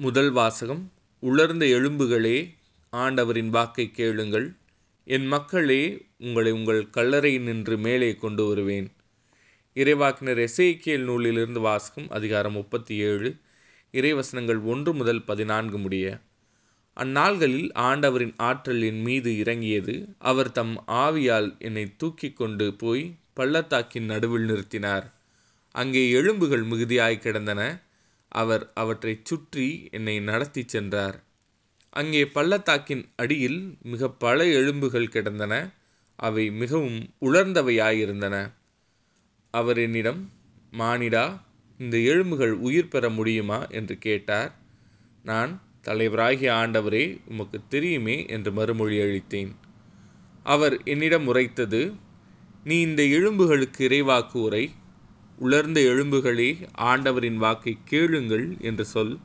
முதல் வாசகம் உலர்ந்த எலும்புகளே ஆண்டவரின் வாக்கை கேளுங்கள். என் மக்களே உங்களை உங்கள் கல்லறை நின்று மேலே கொண்டு வருவேன். இறைவாக்கினர் எசைக்கியல் நூலிலிருந்து வாசகம் அதிகாரம் முப்பத்தி ஏழு இறைவசனங்கள் ஒன்று முதல் பதினான்கு முடிய. அந்நாள்களில் ஆண்டவரின் ஆற்றல் என் மீது இறங்கியது. அவர் தம் ஆவியால் என்னை தூக்கி கொண்டு போய் பள்ளத்தாக்கின் நடுவில் நிறுத்தினார். அங்கே எலும்புகள் மிகுதியாய் கிடந்தன. அவர் அவற்றைச் சுற்றி என்னை நடத்தி சென்றார். அங்கே பள்ளத்தாக்கின் அடியில் மிக பல எலும்புகள் கிடந்தன. அவை மிகவும் உலர்ந்தவையாயிருந்தன. அவர் என்னிடம் மானிடா இந்த எலும்புகள் உயிர் பெற முடியுமா என்று கேட்டார். நான் தலைவராகிய ஆண்டவரே உமக்கு தெரியுமே என்று மறுமொழி அளித்தேன். அவர் என்னிடம் உரைத்தது நீ இந்த எலும்புகளுக்கு இறைவாக்கு உரை. உலர்ந்த எலும்புகளே ஆண்டவரின் வாக்கை கேளுங்கள் என்று சொல்.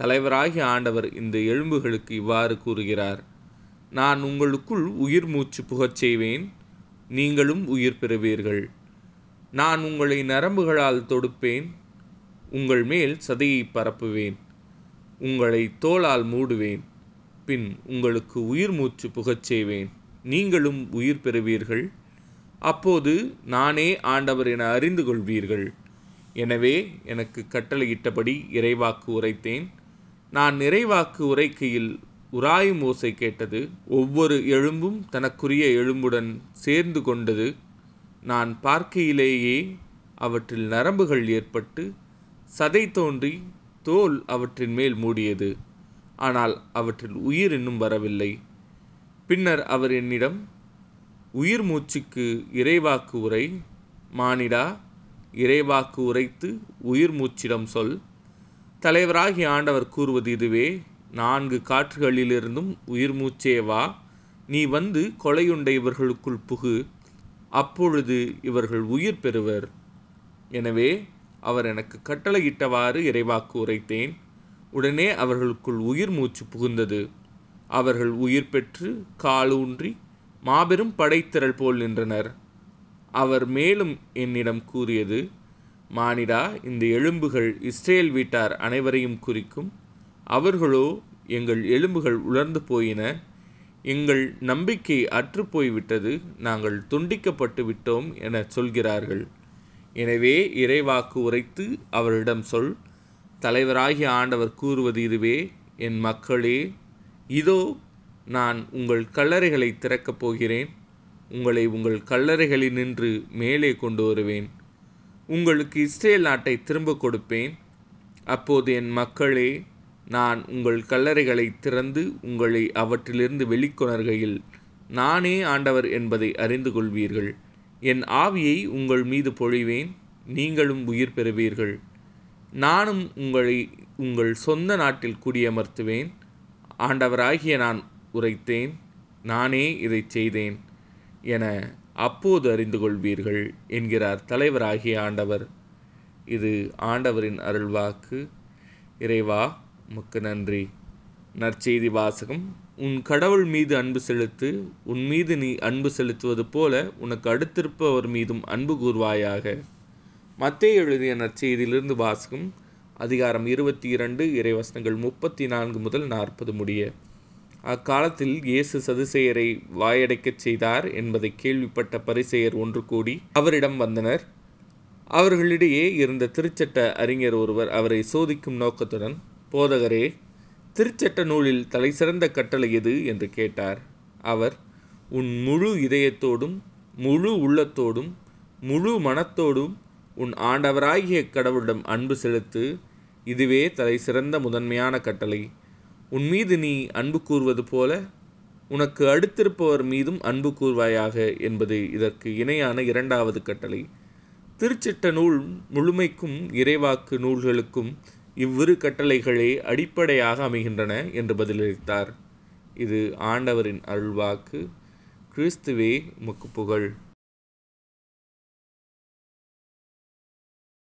தலைவராகிய ஆண்டவர் இந்த எலும்புகளுக்கு இவ்வாறு கூறுகிறார். நான் உங்களுக்குள் உயிர் மூச்சு புகச் செய்வேன் நீங்களும் உயிர் பெறுவீர்கள். நான் உங்களை நரம்புகளால் தொடுப்பேன் உங்கள் மேல் சதையை பரப்புவேன் உங்களை தோளால் மூடுவேன் பின் உங்களுக்கு உயிர் மூச்சு புகச் செய்வேன் நீங்களும் உயிர் பெறுவீர்கள். அப்போது நானே ஆண்டவர் என அறிந்து கொள்வீர்கள். எனவே எனக்கு கட்டளையிட்டபடி இறைவாக்கு உரைத்தேன். நான் நிறைவாக்கு உரைக்கையில் உராயும் ஓசை கேட்டது ஒவ்வொரு எலும்பும் தனக்குரிய எலும்புடன் சேர்ந்து கொண்டது. நான் பார்க்கையிலேயே அவற்றில் நரம்புகள் ஏற்பட்டு சதை தோன்றி தோல் அவற்றின் மேல் மூடியது. ஆனால் அவற்றில் உயிர் இன்னும் வரவில்லை. பின்னர் அவர் என்னிடம் உயிர் மூச்சுக்கு இறைவாக்கு உரை மானிடா இறைவாக்கு உரைத்து உயிர் மூச்சிடம் சொல். தலைவராகி ஆண்டவர் கூறுவது இதுவே நான்கு காற்றுகளிலிருந்தும் உயிர் மூச்சே வா நீ வந்து கொலையுண்ட இவர்களுக்குள் புகு அப்பொழுது இவர்கள் உயிர் பெறுவர். எனவே அவர் எனக்கு கட்டளையிட்டவாறு இறைவாக்கு உரைத்தேன் உடனே அவர்களுக்குள் உயிர் மூச்சு புகுந்தது. அவர்கள் உயிர் பெற்று காலூன்றி மாபெரும் படைத்திரள் போல் நின்றனர். அவர் மேலும் என்னிடம் கூறியது மானிடா இந்த எலும்புகள் இஸ்ரேல் வீட்டார் அனைவரையும் குறிக்கும். அவர்களோ எங்கள் எலும்புகள் உலர்ந்து போயின. எங்கள் நம்பிக்கை அற்றுப்போய்விட்டது நாங்கள் துண்டிக்கப்பட்டு விட்டோம் என சொல்கிறார்கள். எனவே இறைவாக்கு உரைத்து அவரிடம் சொல். தலைவராகிய ஆண்டவர் கூறுவது இதுவே. என் மக்களே இதோ நான் உங்கள் கல்லறைகளை திறக்கப் போகிறேன். உங்களை உங்கள் கல்லறைகளில் நின்று மேலே கொண்டு வருவேன். உங்களுக்கு இஸ்ரேல் நாட்டை திரும்ப கொடுப்பேன். அப்போது என் மக்களே நான் உங்கள் கல்லறைகளை திறந்து உங்களை அவற்றிலிருந்து வெளிக்கொணர்கையில் நானே ஆண்டவர் என்பதை அறிந்து கொள்வீர்கள். என் ஆவியை உங்கள் மீது பொழிவேன். நீங்களும் உயிர் பெறுவீர்கள். நானும் உங்களை உங்கள் சொந்த நாட்டில் குடியமர்த்துவேன். ஆண்டவராகிய நான் உரைத்தேன் நானே இதை செய்தேன் என அப்போது அறிந்து கொள்வீர்கள் என்கிறார் தலைவராகிய ஆண்டவர். இது ஆண்டவரின் அருள்வாக்கு. இறைவா முக்கு நன்றி. நற்செய்தி வாசகம். உன் கடவுள் மீது அன்பு செலுத்து உன் மீது நீ அன்பு செலுத்துவது போல உனக்கு அடுத்திருப்பவர் மீதும் அன்பு கூர்வாயாக. மத்திய எழுதிய நற்செய்தியிலிருந்து வாசகம். அதிகாரம் இருபத்தி இரண்டு இறைவசனங்கள் முப்பத்தி நான்கு முதல் நாற்பது முடிய. அக்காலத்தில் இயேசு சதுசேயரை வாயடைக்கச் செய்தார் என்பதை கேள்விப்பட்ட பரிசெயர் ஒன்று கூடி அவரிடம் வந்தனர். அவர்களிடையே இருந்த திருச்சட்ட அறிஞர் ஒருவர் அவரை சோதிக்கும் நோக்கத்துடன் போதகரே திருச்சட்ட நூலில் தலைசிறந்த கட்டளை எது? என்று கேட்டார். அவர் உன் முழு இதயத்தோடும் முழு உள்ளத்தோடும் முழு மனத்தோடும் உன் ஆண்டவராகிய கடவுளிடம் அன்பு செலுத்து. இதுவே தலை சிறந்த முதன்மையான கட்டளை. உன் மீது நீ அன்பு கூறுவது போல உனக்கு அடுத்திருப்பவர் மீதும் அன்பு கூறுவாயாக என்பது இதற்கு இணையான இரண்டாவது கட்டளை. திருச்சிட்ட நூல் முழுமைக்கும் இறைவாக்கு நூல்களுக்கும் இவ்விரு கட்டளைகளே அடிப்படையாக அமைகின்றன என்று பதிலளித்தார். இது ஆண்டவரின் அருள்வாக்கு. கிறிஸ்துவே முக்கு புகழ்.